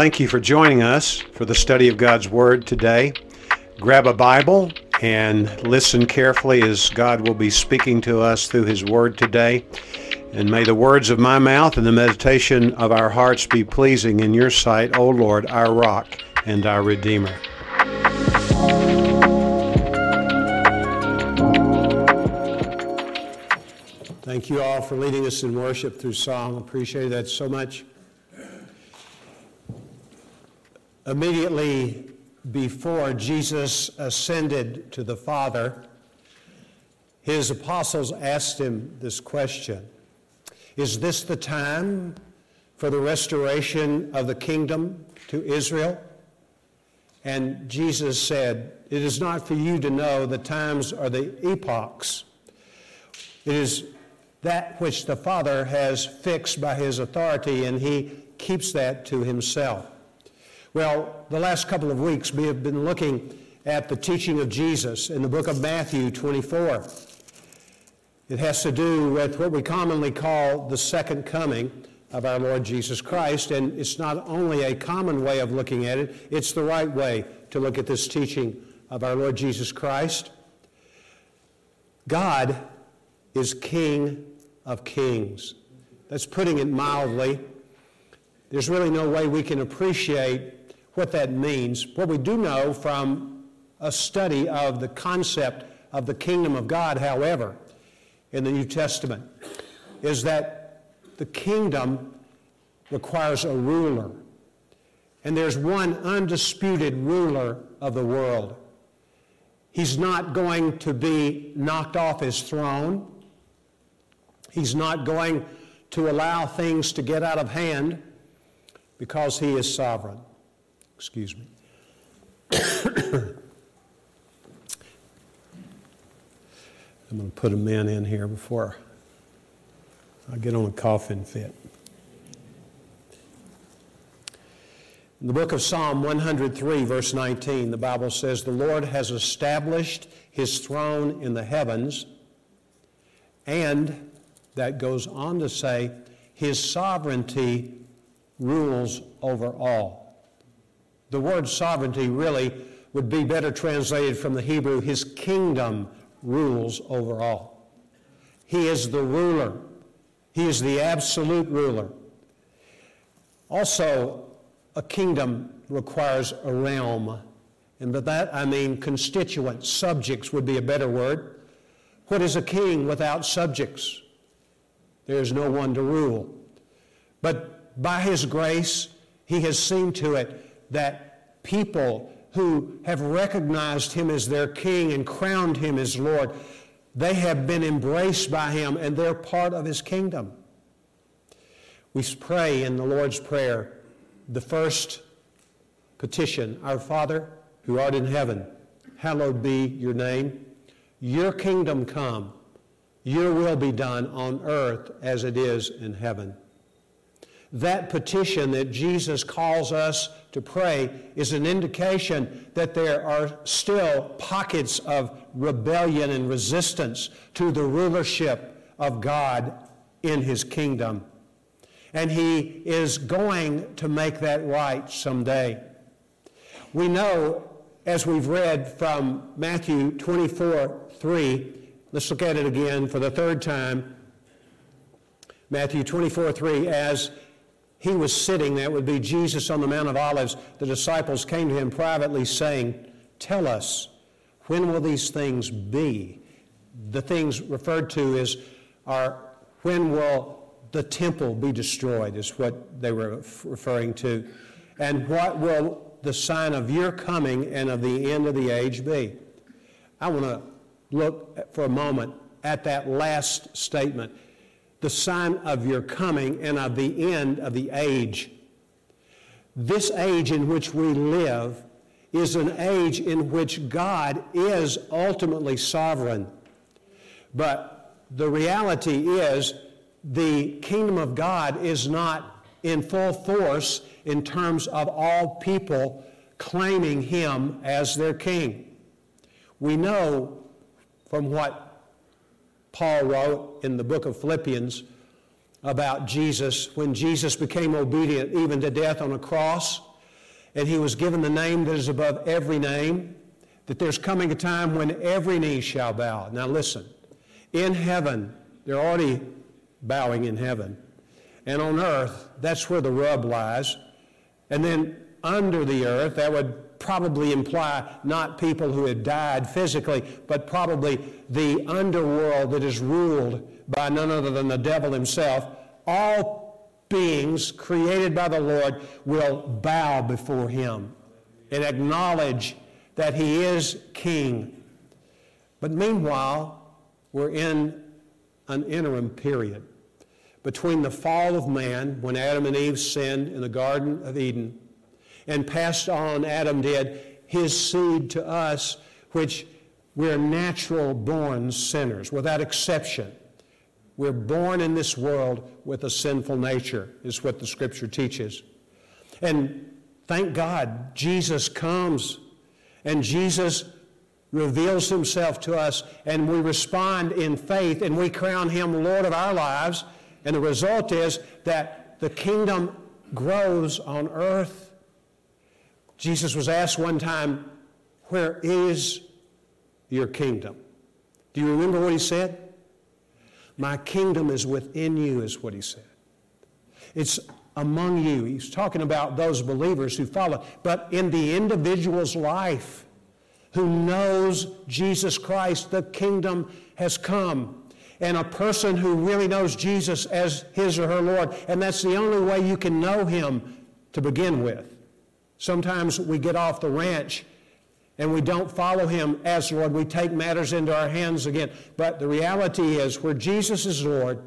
Thank you for joining us for the study of God's Word today. Grab a Bible and listen carefully as God will be speaking to us through His Word today. And may the words of my mouth and the meditation of our hearts be pleasing in your sight, O Lord, our rock and our Redeemer. Thank you all for leading us in worship through song. Appreciate that so much. Immediately before Jesus ascended to the Father, his apostles asked him this question Is this the time for the restoration of the kingdom to Israel? And Jesus said, It is not for you to know the times or the epochs. It is that which the Father has fixed by his authority, and he keeps that to himself. Well, the last couple of weeks we have been looking at the teaching of Jesus in the book of Matthew 24. It has to do with what we commonly call the second coming of our Lord Jesus Christ, and it's not only a common way of looking at it, it's the right way to look at this teaching of our Lord Jesus Christ. God is King of kings. That's putting it mildly. There's really no way we can appreciate what that means. What we do know from a study of the concept of the kingdom of God, however, in the New Testament, is that the kingdom requires a ruler. And there's one undisputed ruler of the world. He's not going to be knocked off his throne. He's not going to allow things to get out of hand because he is sovereign. Excuse me. I'm going to put a man in here before I get on a coughing fit. In the book of Psalm 103, verse 19, the Bible says, The Lord has established his throne in the heavens and that goes on to say, His sovereignty rules over all. The word sovereignty really would be better translated from the Hebrew, His kingdom rules over all. He is the ruler, He is the absolute ruler. Also, a kingdom requires a realm. And by that I mean constituents, subjects would be a better word. What is a king without subjects? There is no one to rule. But by His grace, He has seen to it that people who have recognized Him as their King and crowned Him as Lord, they have been embraced by Him and they're part of His kingdom. We pray in the Lord's Prayer the first petition Our Father, who art in heaven, hallowed be your name. Your kingdom come. Your will be done on earth as it is in heaven. That petition that Jesus calls us to pray is an indication that there are still pockets of rebellion and resistance to the rulership of God in His kingdom. And He is going to make that right someday. We know, as we've read from Matthew 24 3, Let's look at it again for the third time. Matthew 24 3, as he was sitting, that would be Jesus on the Mount of Olives, the disciples came to him privately saying, Tell us, when will these things be? The things referred to is, are when will the temple be destroyed, is what they were referring to. And what will the sign of your coming and of the end of the age be? I want to look for a moment at that last statement the sign of your coming and of the end of the age. This age in which we live is an age in which God is ultimately sovereign. But the reality is, the kingdom of God is not in full force in terms of all people claiming Him as their king. We know from what Paul wrote in the book of Philippians about Jesus when Jesus became obedient even to death on a cross. and he was given the name that is above every name, that there's coming a time when every knee shall bow. Now listen, in heaven, they're already bowing in heaven. And on earth, that's where the rub lies. And then under the earth, that would probably imply not people who had died physically, but probably the underworld that is ruled by none other than the devil himself. All beings created by the Lord will bow before him and acknowledge that he is king. But meanwhile, we're in an interim period between the fall of man, when Adam and Eve sinned in the Garden of Eden, and passed on, Adam did, his seed to us, which we're natural born sinners, without exception. We're born in this world with a sinful nature, is what the scripture teaches. And thank God, Jesus comes, and Jesus reveals himself to us, and we respond in faith, and we crown him Lord of our lives and the result is that the kingdom grows on earth. Jesus was asked one time, Where is your kingdom? Do you remember what he said? My kingdom is within you, is what he said. It's among you. He's talking about those believers who follow. But in the individual's life who knows Jesus Christ, the kingdom has come and a person who really knows Jesus as his or her Lord. And that's the only way you can know him to begin with. Sometimes we get off the ranch and we don't follow him as Lord. We take matters into our hands again. But the reality is, where Jesus is Lord,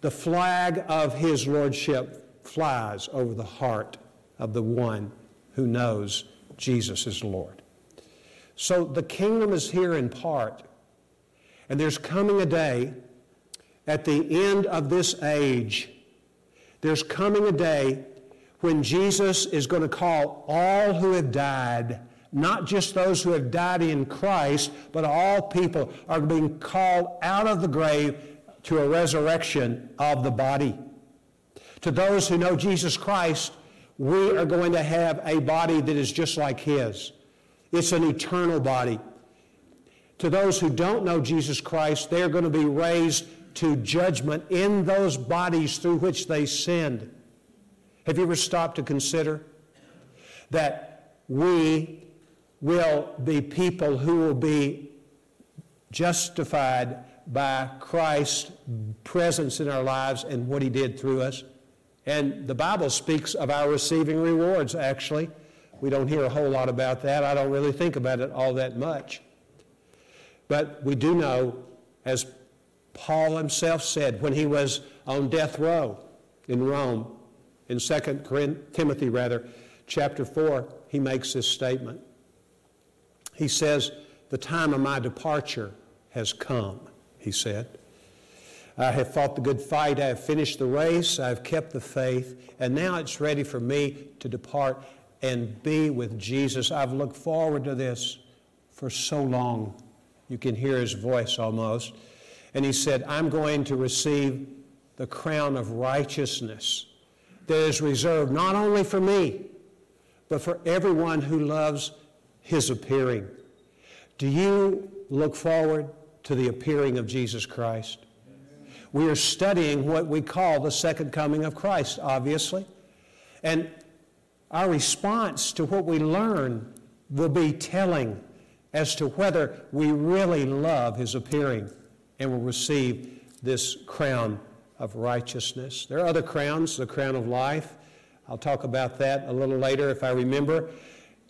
the flag of his lordship flies over the heart of the one who knows Jesus is Lord. So the kingdom is here in part and there's coming a day at the end of this age, there's coming a day when Jesus is going to call all who have died, not just those who have died in Christ, but all people are being called out of the grave to a resurrection of the body. To those who know Jesus Christ, we are going to have a body that is just like His. It's an eternal body. To those who don't know Jesus Christ, they're going to be raised to judgment in those bodies through which they sinned. Have you ever stopped to consider that we will be people who will be justified by Christ's presence in our lives and what He did through us? And the Bible speaks of our receiving rewards, actually. We don't hear a whole lot about that. I don't really think about it all that much. But we do know, as Paul himself said when he was on death row in Rome, in 2 Timothy rather, chapter 4, he makes this statement. He says, The time of my departure has come, he said. I have fought the good fight. I have finished the race. I have kept the faith. And now it's ready for me to depart and be with Jesus. I've looked forward to this for so long. You can hear his voice almost. And he said, I'm going to receive the crown of righteousness that is reserved not only for me, but for everyone who loves his appearing. Do you look forward to the appearing of Jesus Christ? We are studying what we call the second coming of Christ, obviously. And our response to what we learn will be telling as to whether we really love his appearing and will receive this crown of righteousness. There are other crowns, the crown of life. I'll talk about that a little later if I remember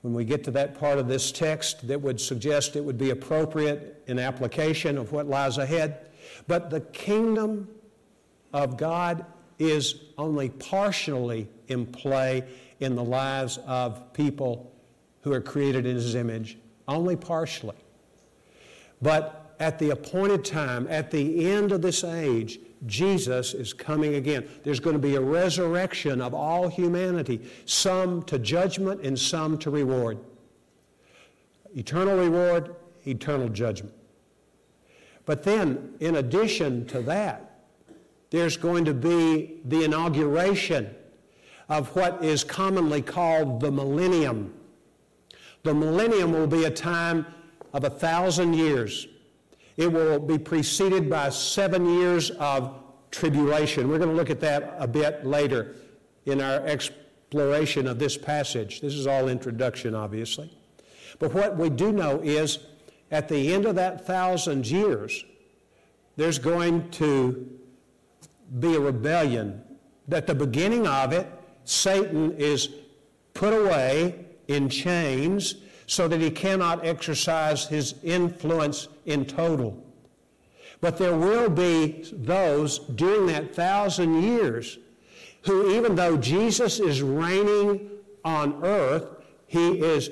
when we get to that part of this text that would suggest it would be appropriate in application of what lies ahead. But the kingdom of God is only partially in play in the lives of people who are created in His image only partially. But at the appointed time, at the end of this age, Jesus is coming again. There's going to be a resurrection of all humanity, some to judgment and some to reward. Eternal reward, eternal judgment. But then, in addition to that, there's going to be the inauguration of what is commonly called the millennium. The millennium will be a time of a thousand years. It will be preceded by seven years of tribulation. We're going to look at that a bit later in our exploration of this passage. This is all introduction, obviously. But what we do know is at the end of that thousand years, there's going to be a rebellion. At the beginning of it, Satan is put away in chains so that he cannot exercise his influence in total. But there will be those during that thousand years who, even though Jesus is reigning on earth, he is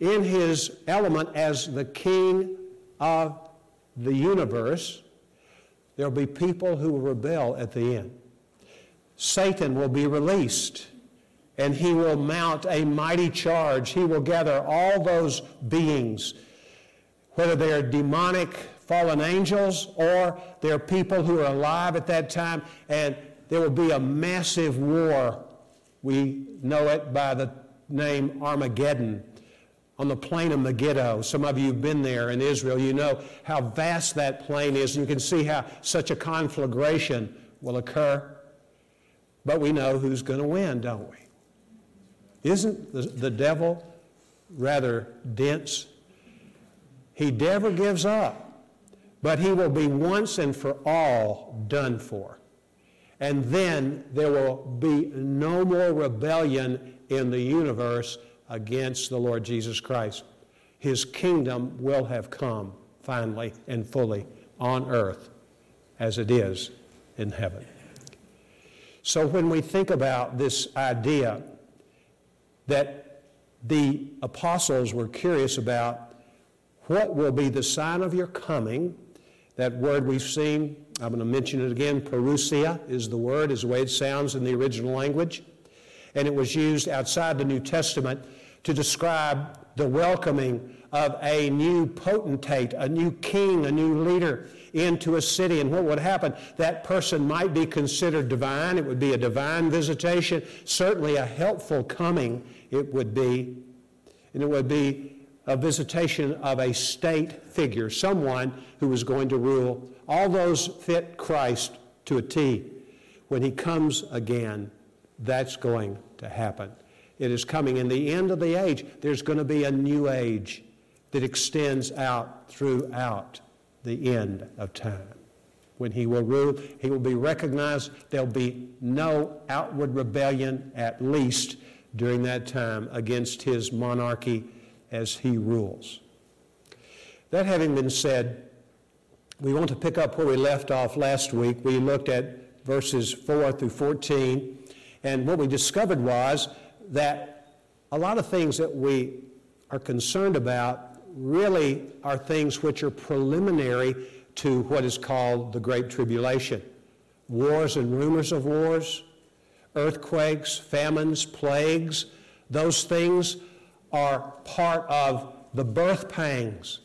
in his element as the king of the universe. There'll be people who will rebel at the end. Satan will be released and he will mount a mighty charge. He will gather all those beings, whether they are demonic fallen angels or they're people who are alive at that time, and there will be a massive war. We know it by the name Armageddon on the plain of Megiddo. Some of you have been there in Israel. You know how vast that plain is. You can see how such a conflagration will occur. But we know who's going to win, don't we? Isn't the, the devil rather dense? He never gives up, but he will be once and for all done for. And then there will be no more rebellion in the universe against the Lord Jesus Christ. His kingdom will have come finally and fully on earth as it is in heaven. So when we think about this idea that the apostles were curious about what will be the sign of your coming. That word we've seen, I'm going to mention it again. Parousia is the word, is the way it sounds in the original language. And it was used outside the New Testament to describe the welcoming of a new potentate, a new king, a new leader into a city. And what would happen? That person might be considered divine. It would be a divine visitation, certainly a helpful coming it would be. And it would be a visitation of a state figure, someone who was going to rule. All those fit Christ to a T. When he comes again, that's going to happen. It is coming. In the end of the age, there's going to be a new age that extends out throughout the end of time. When he will rule, he will be recognized. There'll be no outward rebellion, at least during that time, against his monarchy as he rules. That having been said, we want to pick up where we left off last week. We looked at verses 4 through 14, and what we discovered was that a lot of things that we are concerned about really are things which are preliminary to what is called the Great Tribulation. Wars and rumors of wars, earthquakes, famines, plagues, those things are part of the birth pangs.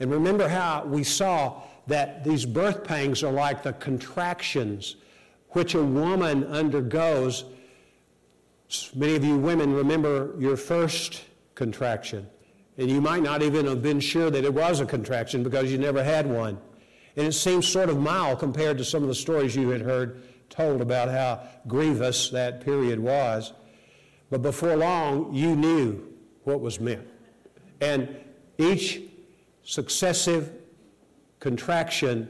And remember how we saw that these birth pangs are like the contractions which a woman undergoes. Many of you women remember your first contraction. And you might not even have been sure that it was a contraction because you never had one. And it seems sort of mild compared to some of the stories you had heard told about how grievous that period was. But before long, you knew what was meant. And each successive contraction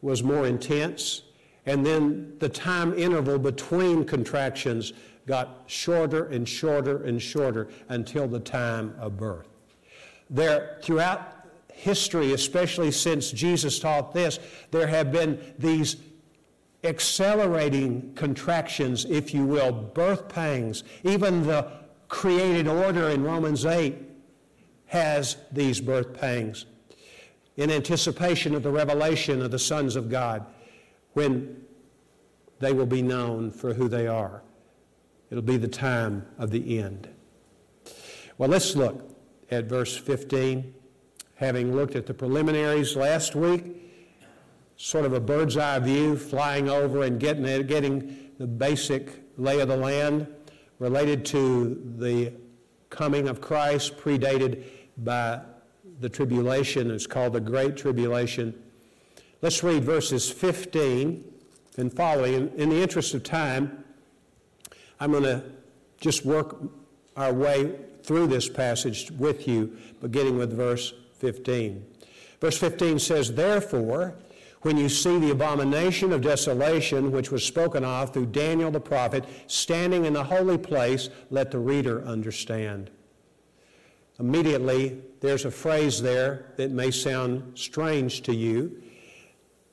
was more intense, and then the time interval between contractions got shorter and shorter and shorter until the time of birth. There, throughout history, especially since Jesus taught this, there have been these accelerating contractions, if you will, birth pangs. Even the created order in Romans 8 has these birth pangs in anticipation of the revelation of the sons of God when they will be known for who they are. It'll be the time of the end. Well, let's look at verse 15. Having looked at the preliminaries last week, sort of a bird's eye view, flying over and getting, getting the basic lay of the land related to the coming of Christ, predated by the tribulation. It's called the Great Tribulation. Let's read verses 15 and following. In, in the interest of time, I'm going to just work our way through this passage with you, beginning with verse 15. Verse 15 says, Therefore, when you see the abomination of desolation which was spoken of through Daniel the prophet standing in the holy place, let the reader understand. Immediately, there's a phrase there that may sound strange to you.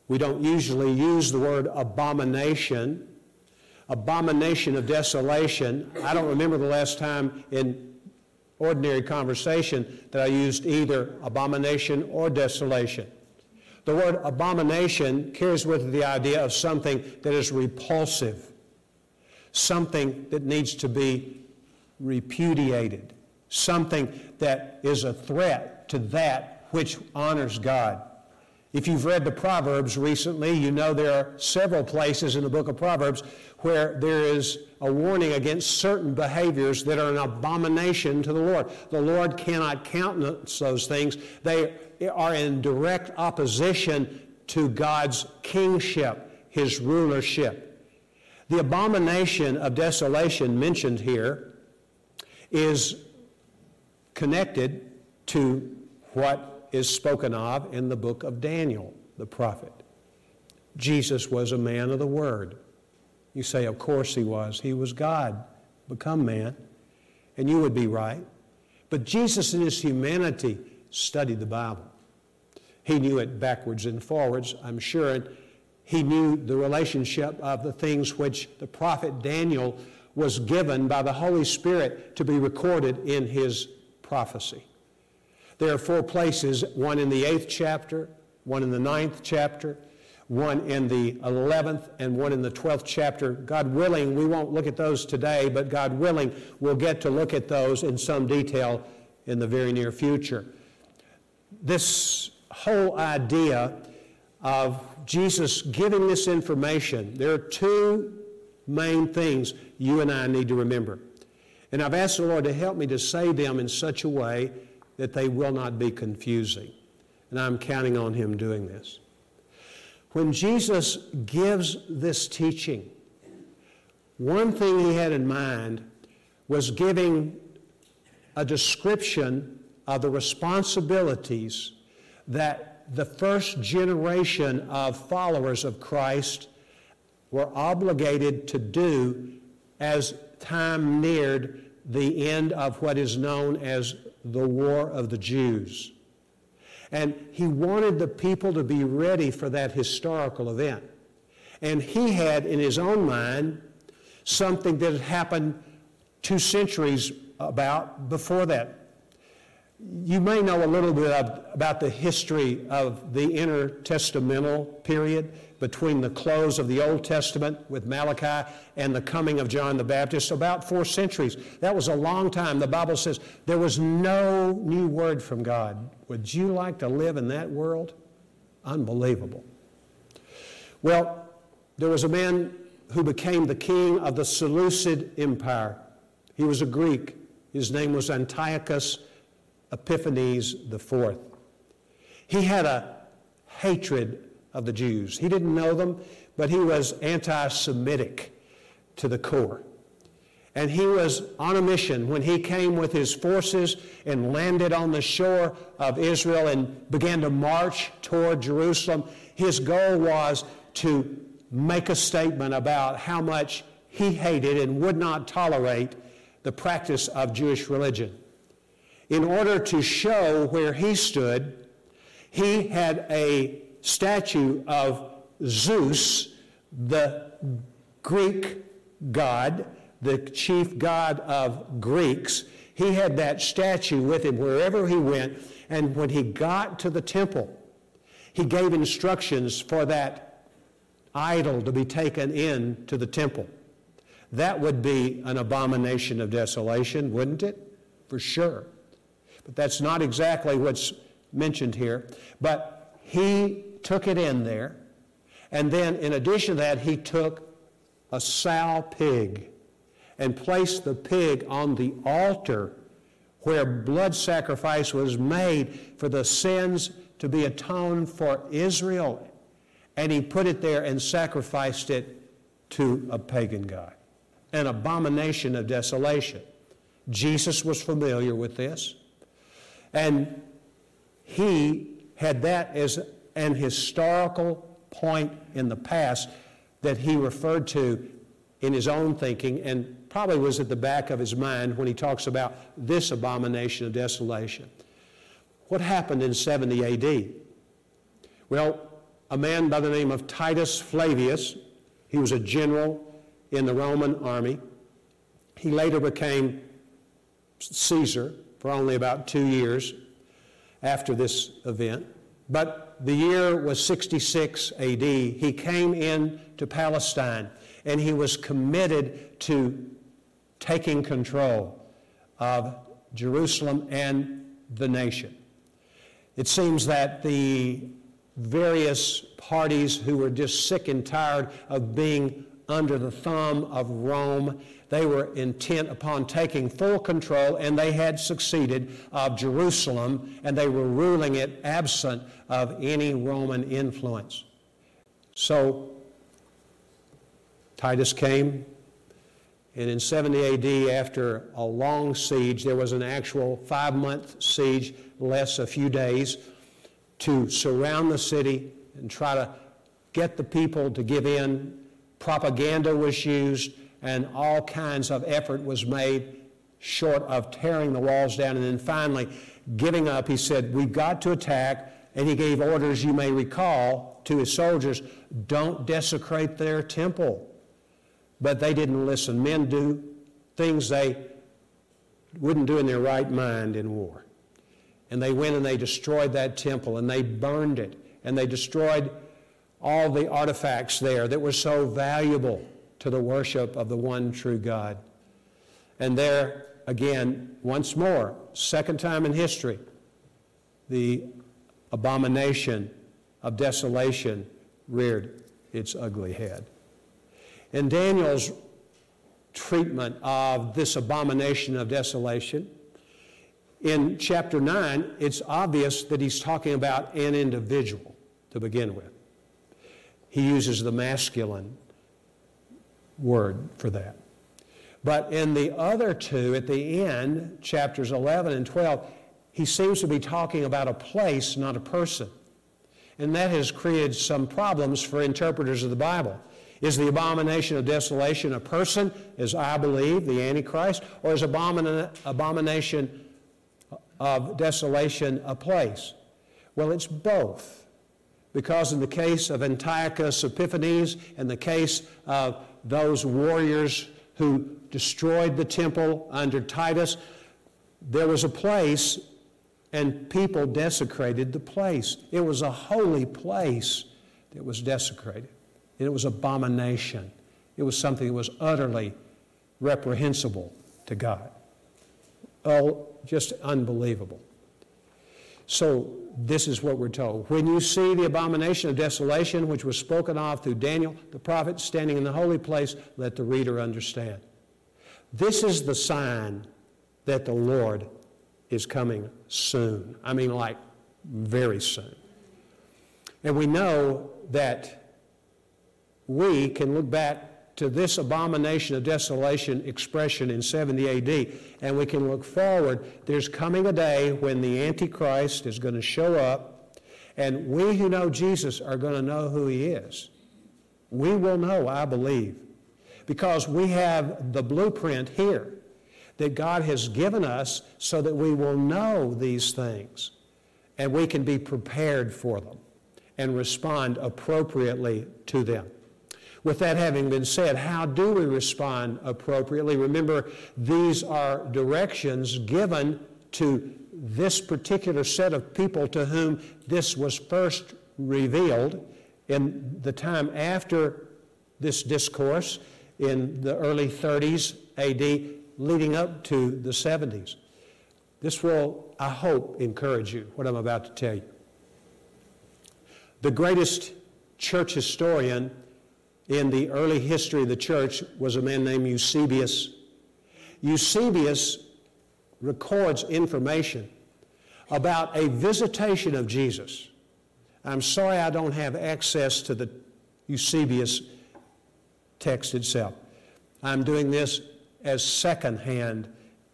We don't usually use the word abomination. Abomination of desolation. I don't remember the last time in ordinary conversation that I used either abomination or desolation. The word abomination carries with it the idea of something that is repulsive, something that needs to be repudiated, something that is a threat to that which honors God. If you've read the Proverbs recently, you know there are several places in the book of Proverbs where there is a warning against certain behaviors that are an abomination to the Lord. The Lord cannot countenance those things. They are in direct opposition to God's kingship, his rulership. The abomination of desolation mentioned here is connected to what is spoken of in the book of Daniel, the prophet. Jesus was a man of the word. You say, Of course he was. He was God, become man. And you would be right. But Jesus, in his humanity, studied the Bible. He knew it backwards and forwards, I'm sure. And he knew the relationship of the things which the prophet Daniel was given by the Holy Spirit to be recorded in his prophecy. There are four places one in the eighth chapter, one in the ninth chapter, one in the 11th, and one in the 12th chapter. God willing, we won't look at those today, but God willing, we'll get to look at those in some detail in the very near future. This whole idea of Jesus giving this information, there are two main things you and I need to remember. And I've asked the Lord to help me to say them in such a way that they will not be confusing. And I'm counting on Him doing this. When Jesus gives this teaching, one thing He had in mind was giving a description of the responsibilities that the first generation of followers of Christ were obligated to do as time neared the end of what is known as the War of the Jews. And he wanted the people to be ready for that historical event. And he had in his own mind something that had happened two centuries about before that. You may know a little bit of, about the history of the intertestamental period between the close of the Old Testament with Malachi and the coming of John the Baptist, about four centuries. That was a long time. The Bible says there was no new word from God. Would you like to live in that world? Unbelievable. Well, there was a man who became the king of the Seleucid Empire. He was a Greek. His name was Antiochus Epiphanes IV. He had a hatred of the Jews. He didn't know them, but he was anti Semitic to the core. And he was on a mission when he came with his forces and landed on the shore of Israel and began to march toward Jerusalem. His goal was to make a statement about how much he hated and would not tolerate the practice of Jewish religion. In order to show where he stood, he had a statue of Zeus, the Greek god, the chief god of Greeks. He had that statue with him wherever he went, and when he got to the temple, he gave instructions for that idol to be taken in to the temple. That would be an abomination of desolation, wouldn't it? For sure. But that's not exactly what's mentioned here. But he took it in there. And then, in addition to that, he took a sow pig. and placed the pig on the altar where blood sacrifice was made for the sins to be atoned for Israel. And he put it there and sacrificed it to a pagan god, an abomination of desolation. Jesus was familiar with this. And he had that as an historical point in the past that he referred to in his own thinking and probably was at the back of his mind when he talks about this abomination of desolation. What happened in 70 AD? Well, a man by the name of Titus Flavius, he was a general in the Roman army. He later became Caesar for only about two years after this event. But the year was 66 AD. He came in to Palestine and he was committed to taking control of Jerusalem and the nation. It seems that the various parties who were just sick and tired of being under the thumb of Rome. They were intent upon taking full control, and they had succeeded of Jerusalem, and they were ruling it absent of any Roman influence. So Titus came, and in 70 AD, after a long siege, there was an actual five month siege, less a few days, to surround the city and try to get the people to give in propaganda was used, and all kinds of effort was made short of tearing the walls down. And then finally, giving up, he said, We've got to attack. And he gave orders, you may recall, to his soldiers don't desecrate their temple. But they didn't listen. Men do things they wouldn't do in their right mind in war. And they went and they destroyed that temple and they burned it and they destroyed all the artifacts there that were so valuable to the worship of the one true God. And there, again, once more, second time in history, the abomination of desolation reared its ugly head. In Daniel's treatment of this abomination of desolation, in chapter 9, it's obvious that he's talking about an individual to begin with he uses the masculine word for that. But in the other two, at the end, chapters 11 and 12, he seems to be talking about a place, not a person. And that has created some problems for interpreters of the Bible. Is the abomination of desolation a person, as I believe, the Antichrist, or is abomina- abomination of desolation a place? Well, it's both because in the case of Antiochus Epiphanes, in the case of those warriors who destroyed the temple under Titus, there was a place and people desecrated the place. It was a holy place that was desecrated. And it was abomination. It was something that was utterly reprehensible to God. Oh, just unbelievable. So this is what we're told. When you see the abomination of desolation, which was spoken of through Daniel the prophet standing in the holy place, let the reader understand. This is the sign that the Lord is coming soon. I mean, like very soon. And we know that we can look back to this abomination of desolation expression in 70 AD. And we can look forward. There's coming a day when the Antichrist is going to show up, and we who know Jesus are going to know who he is. We will know, I believe, because we have the blueprint here that God has given us so that we will know these things and we can be prepared for them and respond appropriately to them. With that having been said, how do we respond appropriately? Remember, these are directions given to this particular set of people to whom this was first revealed in the time after this discourse in the early 30s AD, leading up to the 70s. This will, I hope, encourage you, what I'm about to tell you. The greatest church historian in the early history of the church was a man named Eusebius Eusebius records information about a visitation of Jesus. I'm sorry I don't have access to the Eusebius text itself. I'm doing this as secondhand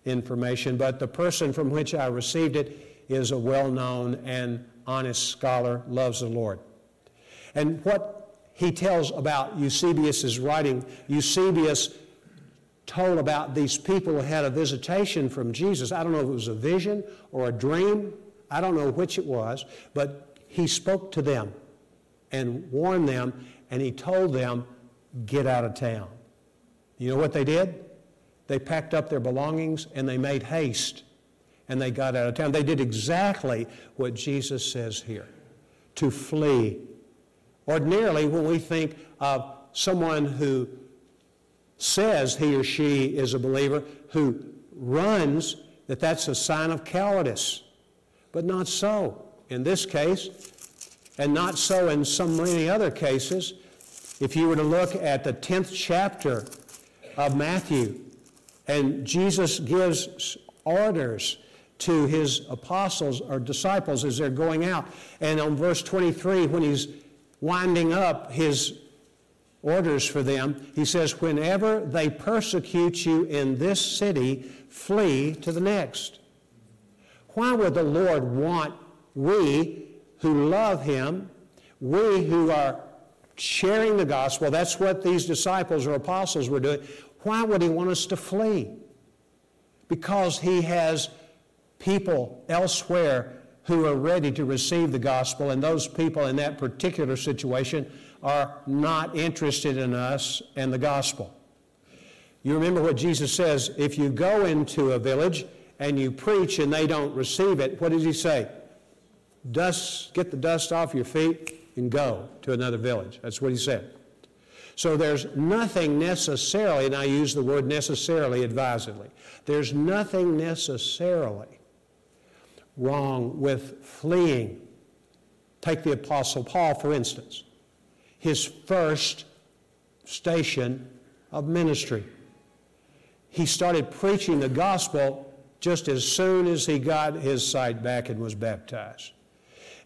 information, but the person from which I received it is a well known and honest scholar, loves the Lord. And what he tells about Eusebius' writing, Eusebius told about these people who had a visitation from Jesus. I don't know if it was a vision or a dream, I don't know which it was, but he spoke to them and warned them, and he told them, Get out of town. You know what they did? They packed up their belongings and they made haste and they got out of town. They did exactly what Jesus says here to flee. Ordinarily, when we think of someone who says he or she is a believer, who runs, that that's a sign of cowardice. But not so in this case, and not so in so many other cases. If you were to look at the 10th chapter of Matthew, and Jesus gives orders to his apostles or disciples as they're going out. And on verse 23, when he's winding up his orders for them, he says, Whenever they persecute you in this city, flee to the next. Why would the Lord want we who love him, we who are sharing the gospel, that's what these disciples or apostles were doing, why would he want us to flee? Because he has people elsewhere who are ready to receive the gospel, and those people in that particular situation are not interested in us and the gospel. You remember what Jesus says if you go into a village and you preach and they don't receive it, what does he say? Dust, get the dust off your feet and go to another village. That's what he said. So there's nothing necessarily, and I use the word necessarily advisedly, there's nothing necessarily wrong with fleeing. Take the Apostle Paul, for instance. His first station of ministry. He started preaching the gospel just as soon as he got his sight back and was baptized.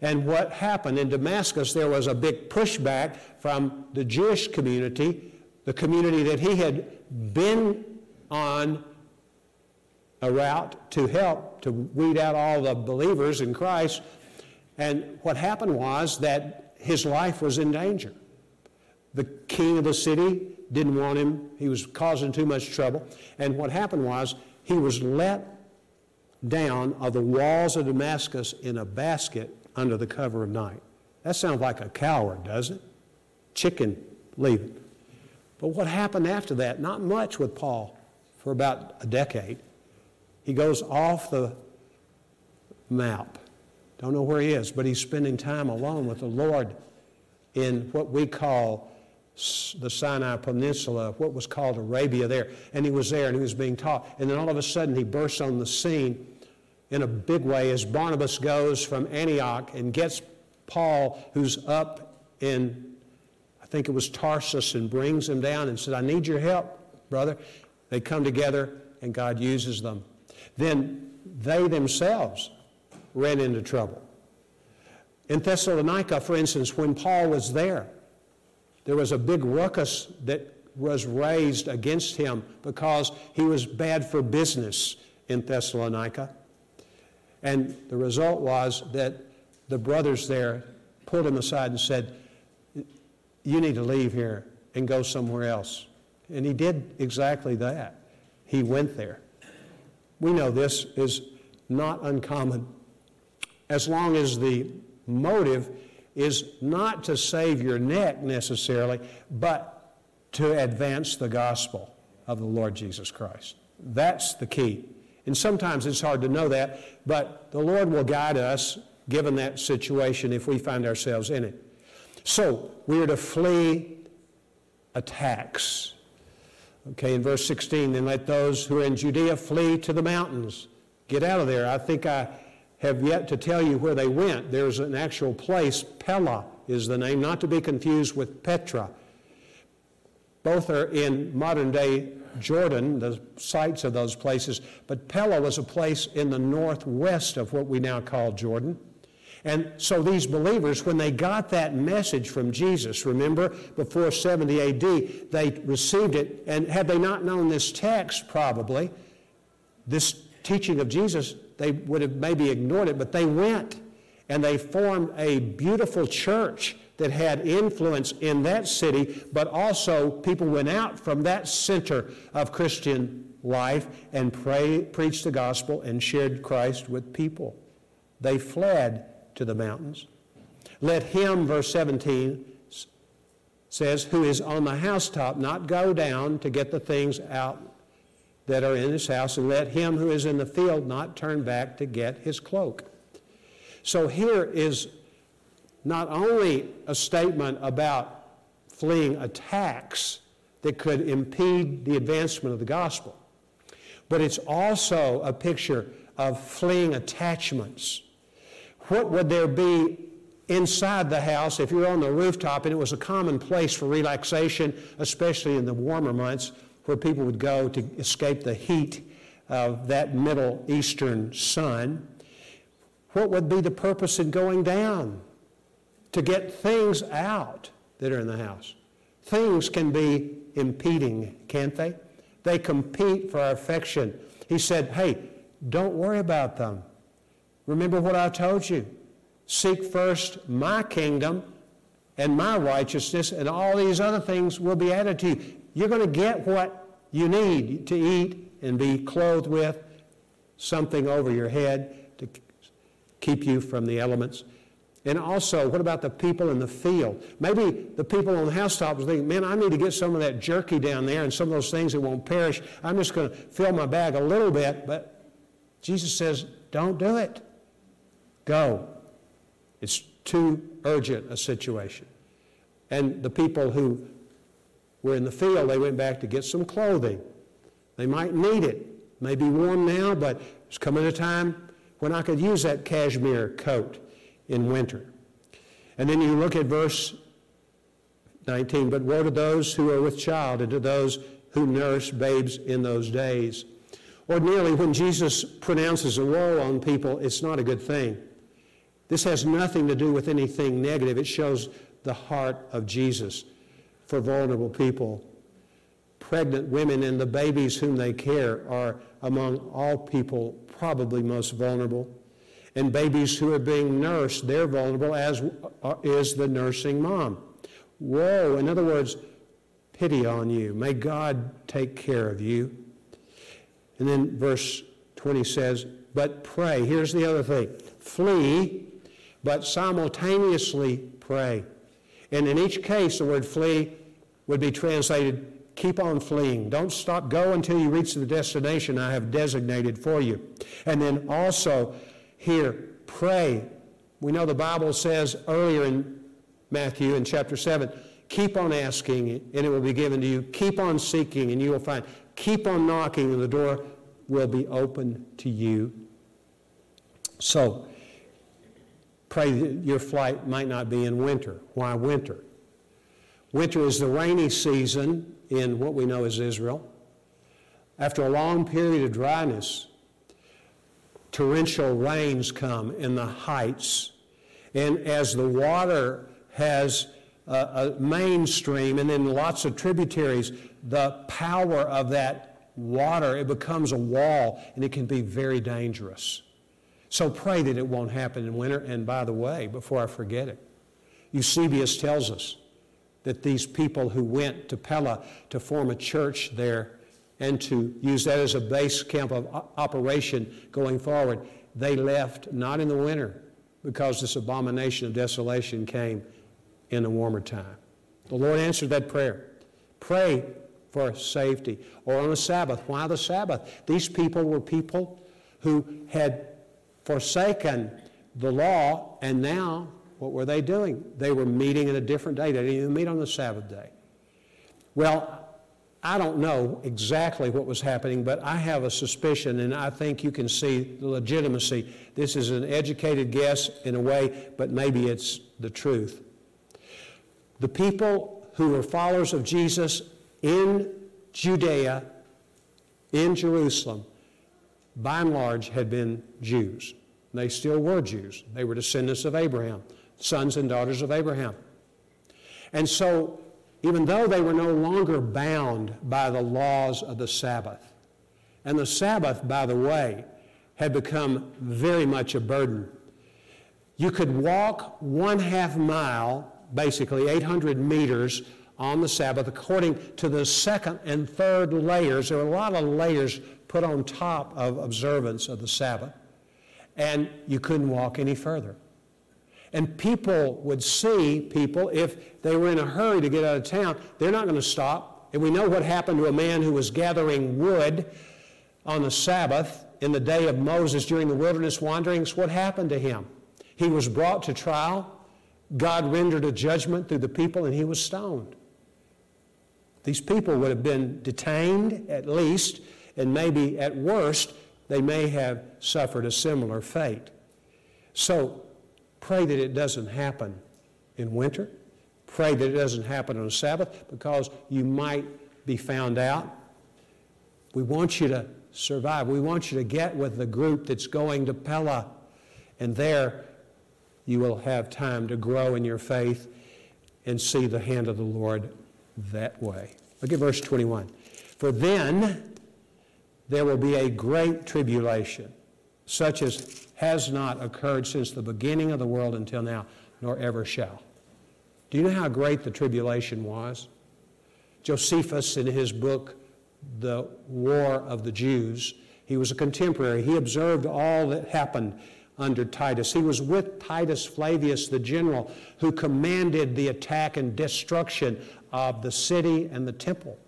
And what happened in Damascus, there was a big pushback from the Jewish community, the community that he had been on a route to help to weed out all the believers in Christ. And what happened was that his life was in danger. The king of the city didn't want him, he was causing too much trouble. And what happened was he was let down of the walls of Damascus in a basket under the cover of night. That sounds like a coward, doesn't it? Chicken leaving. But what happened after that? Not much with Paul for about a decade. He goes off the map. Don't know where he is, but he's spending time alone with the Lord in what we call the Sinai Peninsula, what was called Arabia there. And he was there and he was being taught. And then all of a sudden he bursts on the scene in a big way as Barnabas goes from Antioch and gets Paul, who's up in, I think it was Tarsus, and brings him down and said, I need your help, brother. They come together and God uses them. Then they themselves ran into trouble. In Thessalonica, for instance, when Paul was there, there was a big ruckus that was raised against him because he was bad for business in Thessalonica. And the result was that the brothers there pulled him aside and said, You need to leave here and go somewhere else. And he did exactly that. He went there. We know this is not uncommon. As long as the motive is not to save your neck necessarily, but to advance the gospel of the Lord Jesus Christ. That's the key. And sometimes it's hard to know that, but the Lord will guide us given that situation if we find ourselves in it. So we are to flee attacks. Okay, in verse 16, then let those who are in Judea flee to the mountains. Get out of there. I think I have yet to tell you where they went. There's an actual place, Pella is the name, not to be confused with Petra. Both are in modern day Jordan, the sites of those places, but Pella was a place in the northwest of what we now call Jordan. And so these believers, when they got that message from Jesus, remember, before 70 AD, they received it. And had they not known this text, probably, this teaching of Jesus, they would have maybe ignored it, but they went and they formed a beautiful church that had influence in that city, but also people went out from that center of Christian life and pray, preached the gospel and shared Christ with people. They fled to the mountains. Let him, verse 17 says, who is on the housetop not go down to get the things out that are in his house, and let him who is in the field not turn back to get his cloak. So here is not only a statement about fleeing attacks that could impede the advancement of the gospel, but it's also a picture of fleeing attachments what would there be inside the house if you're on the rooftop and it was a common place for relaxation, especially in the warmer months where people would go to escape the heat of that Middle Eastern sun? What would be the purpose in going down? To get things out that are in the house. Things can be impeding, can't they? They compete for our affection. He said, hey, don't worry about them. Remember what I told you. Seek first my kingdom and my righteousness, and all these other things will be added to you. You're going to get what you need to eat and be clothed with, something over your head to keep you from the elements. And also, what about the people in the field? Maybe the people on the housetops think, man, I need to get some of that jerky down there and some of those things that won't perish. I'm just going to fill my bag a little bit. But Jesus says, don't do it. Go. It's too urgent a situation. And the people who were in the field, they went back to get some clothing. They might need it. it may be warm now, but it's coming a time when I could use that cashmere coat in winter. And then you look at verse 19, but woe to those who are with child and to those who nurse babes in those days. Ordinarily, when Jesus pronounces a woe on people, it's not a good thing. This has nothing to do with anything negative. It shows the heart of Jesus for vulnerable people. Pregnant women and the babies whom they care are among all people probably most vulnerable. And babies who are being nursed, they're vulnerable, as is the nursing mom. Woe, in other words, pity on you. May God take care of you. And then verse 20 says, But pray. Here's the other thing flee but simultaneously pray. And in each case, the word flee would be translated keep on fleeing. Don't stop. Go until you reach the destination I have designated for you. And then also here, pray. We know the Bible says earlier in Matthew in chapter 7, keep on asking and it will be given to you. Keep on seeking and you will find. Keep on knocking and the door will be open to you. So, Pray that your flight might not be in winter. Why winter? Winter is the rainy season in what we know as Israel. After a long period of dryness, torrential rains come in the heights. And as the water has a, a mainstream and then lots of tributaries, the power of that water, it becomes a wall and it can be very dangerous. So pray that it won't happen in winter. And by the way, before I forget it, Eusebius tells us that these people who went to Pella to form a church there and to use that as a base camp of operation going forward, they left not in the winter because this abomination of desolation came in the warmer time. The Lord answered that prayer. Pray for safety. Or on a Sabbath. Why the Sabbath? These people were people who had forsaken the law, and now what were they doing? They were meeting in a different day. They didn't even meet on the Sabbath day. Well, I don't know exactly what was happening, but I have a suspicion, and I think you can see the legitimacy. This is an educated guess in a way, but maybe it's the truth. The people who were followers of Jesus in Judea, in Jerusalem, by and large, had been Jews. They still were Jews. They were descendants of Abraham, sons and daughters of Abraham. And so, even though they were no longer bound by the laws of the Sabbath, and the Sabbath, by the way, had become very much a burden. You could walk one half mile, basically 800 meters, on the Sabbath according to the second and third layers. There are a lot of layers put on top of observance of the Sabbath, and you couldn't walk any further. And people would see people, if they were in a hurry to get out of town, they're not going to stop. And we know what happened to a man who was gathering wood on the Sabbath in the day of Moses during the wilderness wanderings, what happened to him? He was brought to trial. God rendered a judgment through the people, and he was stoned. These people would have been detained at least, and maybe at worst, they may have suffered a similar fate. So pray that it doesn't happen in winter. Pray that it doesn't happen on a Sabbath because you might be found out. We want you to survive. We want you to get with the group that's going to Pella. And there you will have time to grow in your faith and see the hand of the Lord that way. Look at verse 21. For then there will be a great tribulation, such as has not occurred since the beginning of the world until now, nor ever shall. Do you know how great the tribulation was? Josephus, in his book, the War of the Jews. He was a contemporary. He observed all that happened under Titus. He was with Titus Flavius, the general, who commanded the attack and destruction of the city and the temple.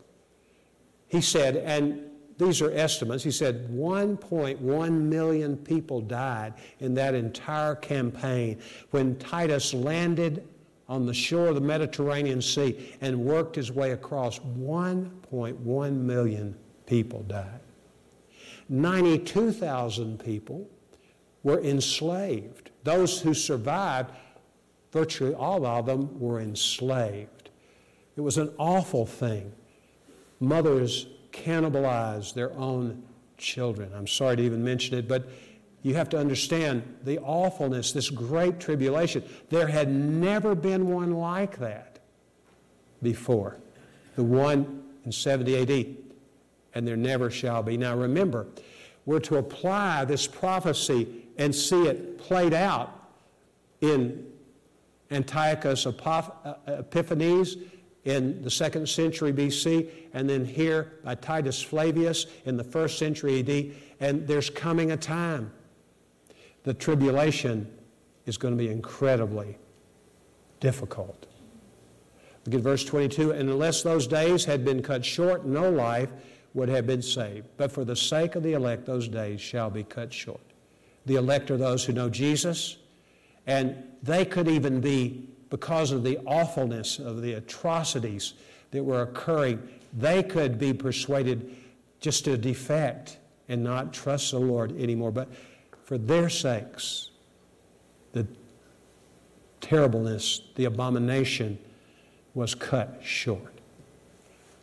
He said, and these are estimates, he said 1.1 million people died in that entire campaign when Titus landed on the shore of the Mediterranean Sea and worked his way across. 1.1 million people died. 92,000 people were enslaved. Those who survived, virtually all of them were enslaved. It was an awful thing. Mothers cannibalized their own children. I'm sorry to even mention it, but you have to understand the awfulness, this great tribulation. There had never been one like that before. The one in 70 AD, and there never shall be. Now remember, we're to apply this prophecy and see it played out in Antiochus Epiphanes in the second century BC, and then here by Titus Flavius in the first century AD. And there's coming a time the tribulation is going to be incredibly difficult. Look at verse 22 and unless those days had been cut short, no life would have been saved. But for the sake of the elect, those days shall be cut short. The elect are those who know Jesus, and they could even be, because of the awfulness of the atrocities that were occurring, they could be persuaded just to defect and not trust the Lord anymore. But for their sakes, the terribleness, the abomination was cut short.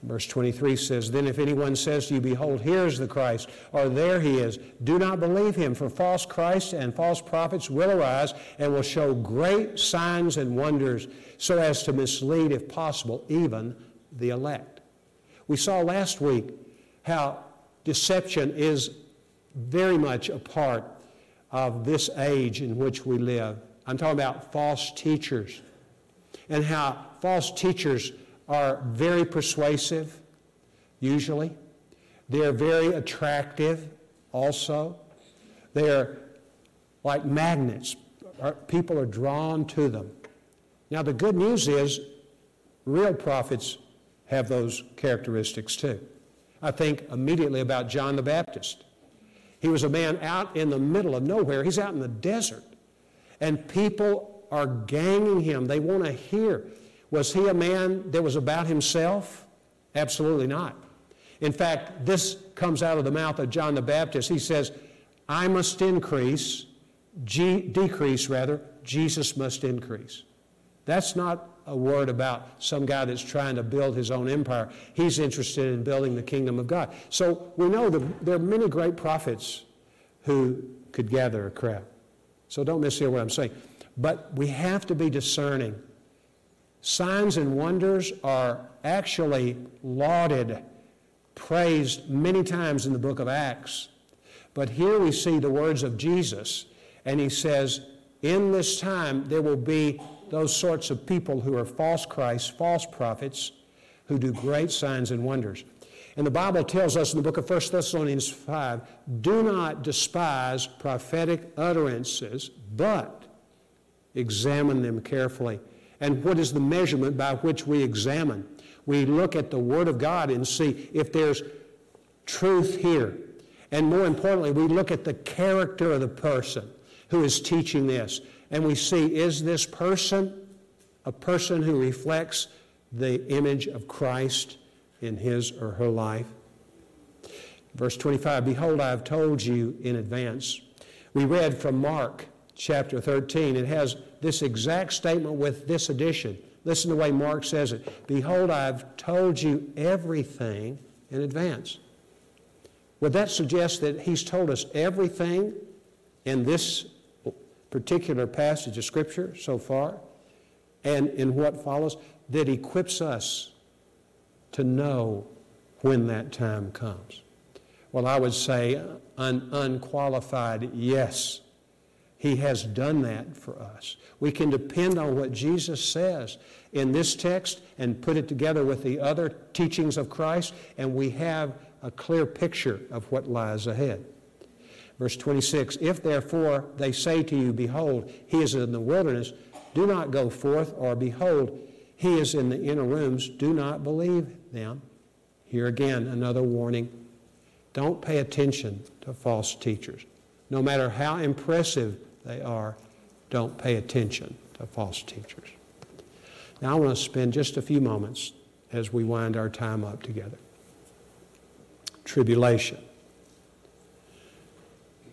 Verse 23 says, Then if anyone says to you, Behold, here is the Christ, or there he is, do not believe him, for false Christs and false prophets will arise and will show great signs and wonders, so as to mislead, if possible, even the elect. We saw last week how deception is very much a part of this age in which we live. I'm talking about false teachers and how false teachers are very persuasive, usually. They're very attractive, also. They're like magnets. People are drawn to them. Now, the good news is real prophets have those characteristics too. I think immediately about John the Baptist. He was a man out in the middle of nowhere. He's out in the desert. And people are ganging him. They want to hear. Was he a man that was about himself? Absolutely not. In fact, this comes out of the mouth of John the Baptist. He says, I must increase, G- decrease rather, Jesus must increase. That's not a word about some guy that's trying to build his own empire. He's interested in building the kingdom of God. So we know that there are many great prophets who could gather a crowd. So don't mishear what I'm saying. But we have to be discerning. Signs and wonders are actually lauded, praised many times in the book of Acts. But here we see the words of Jesus, and he says, In this time there will be those sorts of people who are false Christs, false prophets, who do great signs and wonders. And the Bible tells us in the book of 1 Thessalonians 5 do not despise prophetic utterances, but examine them carefully. And what is the measurement by which we examine? We look at the Word of God and see if there's truth here. And more importantly, we look at the character of the person who is teaching this. And we see is this person a person who reflects the image of Christ in his or her life? Verse 25 Behold, I have told you in advance. We read from Mark chapter 13. It has this exact statement with this addition. Listen to the way Mark says it Behold, I have told you everything in advance. Would that suggest that he's told us everything in this particular passage of Scripture so far and in what follows that equips us to know when that time comes? Well, I would say un- unqualified yes. He has done that for us. We can depend on what Jesus says in this text and put it together with the other teachings of Christ, and we have a clear picture of what lies ahead. Verse 26 If therefore they say to you, Behold, he is in the wilderness, do not go forth, or behold, he is in the inner rooms, do not believe them. Here again, another warning. Don't pay attention to false teachers. No matter how impressive they are, don't pay attention to false teachers. Now, I want to spend just a few moments as we wind our time up together. Tribulation.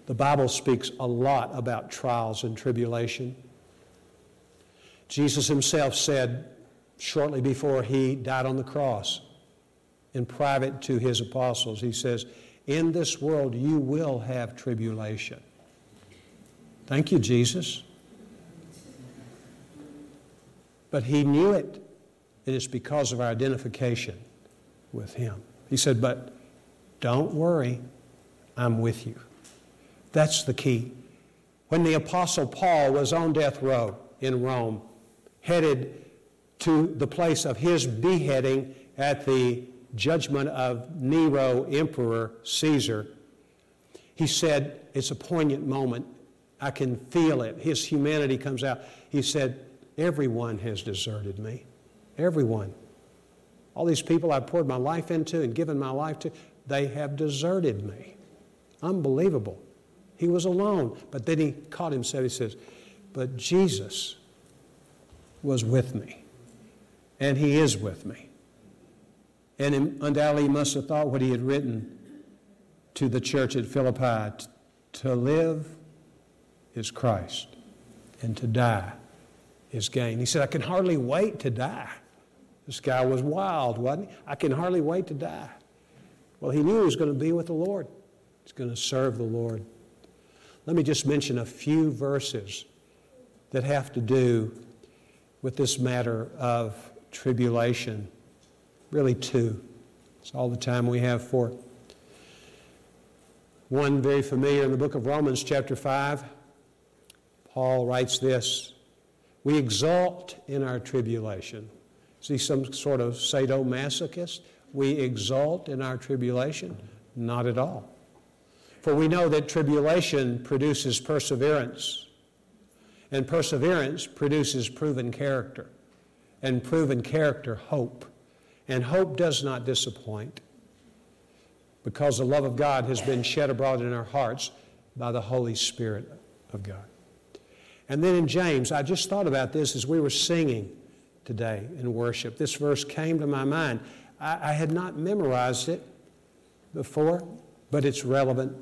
The Bible speaks a lot about trials and tribulation. Jesus himself said shortly before he died on the cross, in private to his apostles, he says, In this world you will have tribulation. Thank you, Jesus. But he knew it, and it's because of our identification with him. He said, But don't worry, I'm with you. That's the key. When the Apostle Paul was on death row in Rome, headed to the place of his beheading at the judgment of Nero, Emperor Caesar, he said, It's a poignant moment. I can feel it. His humanity comes out. He said, Everyone has deserted me. Everyone. All these people I've poured my life into and given my life to, they have deserted me. Unbelievable. He was alone. But then he caught himself. He says, But Jesus was with me. And he is with me. And undoubtedly, he must have thought what he had written to the church at Philippi to live is Christ, and to die is gain. He said, I can hardly wait to die. This guy was wild, wasn't he? I can hardly wait to die. Well, he knew he was going to be with the Lord, he's going to serve the Lord. Let me just mention a few verses that have to do with this matter of tribulation. Really, two. It's all the time we have for One very familiar in the book of Romans, chapter 5. Paul writes this We exult in our tribulation. See, some sort of sadomasochist? We exult in our tribulation? Not at all. For we know that tribulation produces perseverance, and perseverance produces proven character, and proven character, hope. And hope does not disappoint because the love of God has been shed abroad in our hearts by the Holy Spirit of God. And then in James, I just thought about this as we were singing today in worship. This verse came to my mind. I, I had not memorized it before, but it's relevant.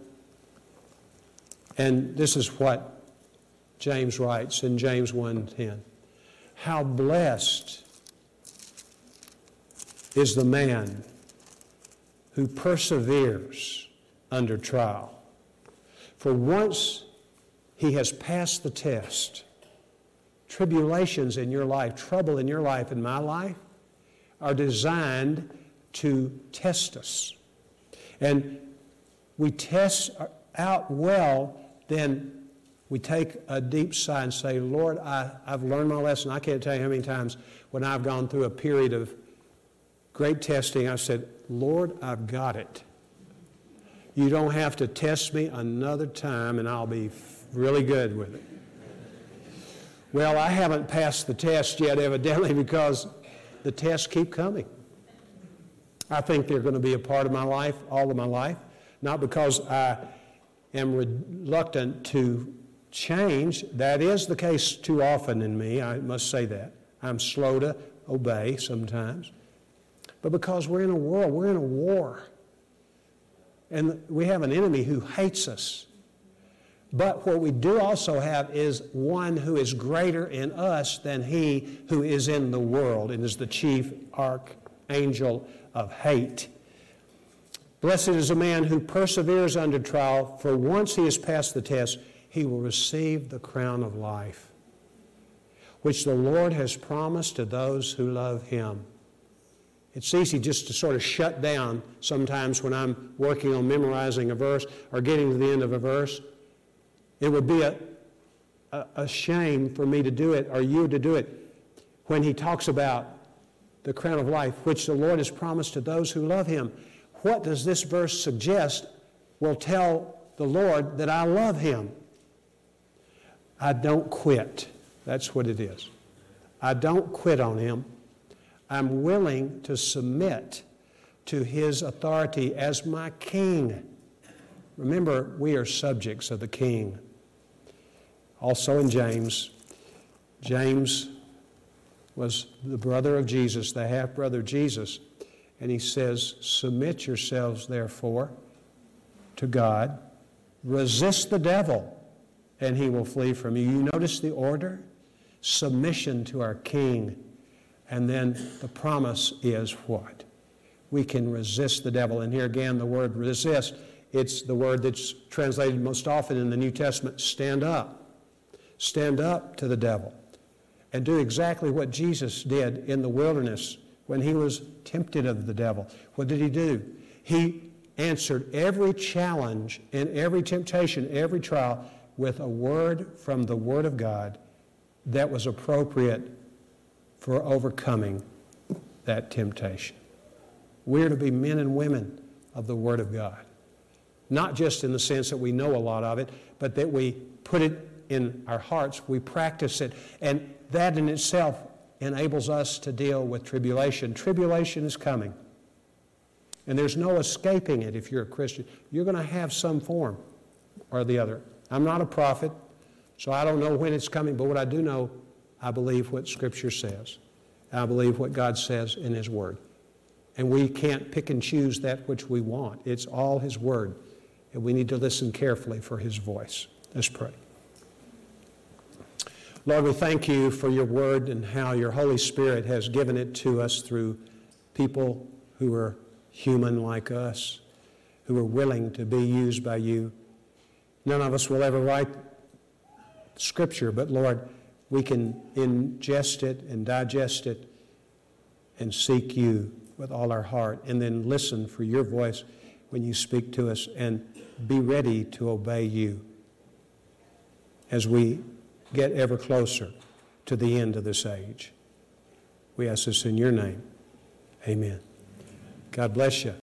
And this is what James writes in James 1:10. How blessed is the man who perseveres under trial. For once he has passed the test, tribulations in your life, trouble in your life, in my life, are designed to test us. And we test out well, then we take a deep sigh and say, Lord, I, I've learned my lesson. I can't tell you how many times when I've gone through a period of great testing, I said, Lord, I've got it. You don't have to test me another time, and I'll be really good with it. Well, I haven't passed the test yet, evidently, because the tests keep coming. I think they're going to be a part of my life, all of my life, not because I am reluctant to change. That is the case too often in me, I must say that. I'm slow to obey sometimes. But because we're in a world, we're in a war. And we have an enemy who hates us. But what we do also have is one who is greater in us than he who is in the world and is the chief archangel of hate. Blessed is a man who perseveres under trial, for once he has passed the test, he will receive the crown of life, which the Lord has promised to those who love him. It's easy just to sort of shut down sometimes when I'm working on memorizing a verse or getting to the end of a verse. It would be a, a, a shame for me to do it or you to do it when he talks about the crown of life, which the Lord has promised to those who love him. What does this verse suggest will tell the Lord that I love him? I don't quit. That's what it is. I don't quit on him. I'm willing to submit to his authority as my king. Remember, we are subjects of the king. Also in James, James was the brother of Jesus, the half brother of Jesus. And he says, Submit yourselves, therefore, to God. Resist the devil, and he will flee from you. You notice the order? Submission to our King. And then the promise is what? We can resist the devil. And here again, the word resist, it's the word that's translated most often in the New Testament stand up. Stand up to the devil. And do exactly what Jesus did in the wilderness when he was tempted of the devil. What did he do? He answered every challenge and every temptation, every trial with a word from the Word of God that was appropriate for overcoming that temptation. We're to be men and women of the Word of God. Not just in the sense that we know a lot of it, but that we put it in our hearts, we practice it, and that in itself enables us to deal with tribulation. Tribulation is coming. And there's no escaping it if you're a Christian. You're going to have some form or the other. I'm not a prophet, so I don't know when it's coming, but what I do know, I believe what Scripture says. I believe what God says in His Word. And we can't pick and choose that which we want. It's all His Word. And we need to listen carefully for His voice. Let's pray. Lord, we thank you for your word and how your Holy Spirit has given it to us through people who are human like us, who are willing to be used by you. None of us will ever write Scripture, but Lord, we can ingest it and digest it and seek you with all our heart, and then listen for your voice when you speak to us and be ready to obey you as we get ever closer to the end of this age. We ask this in your name. Amen. God bless you.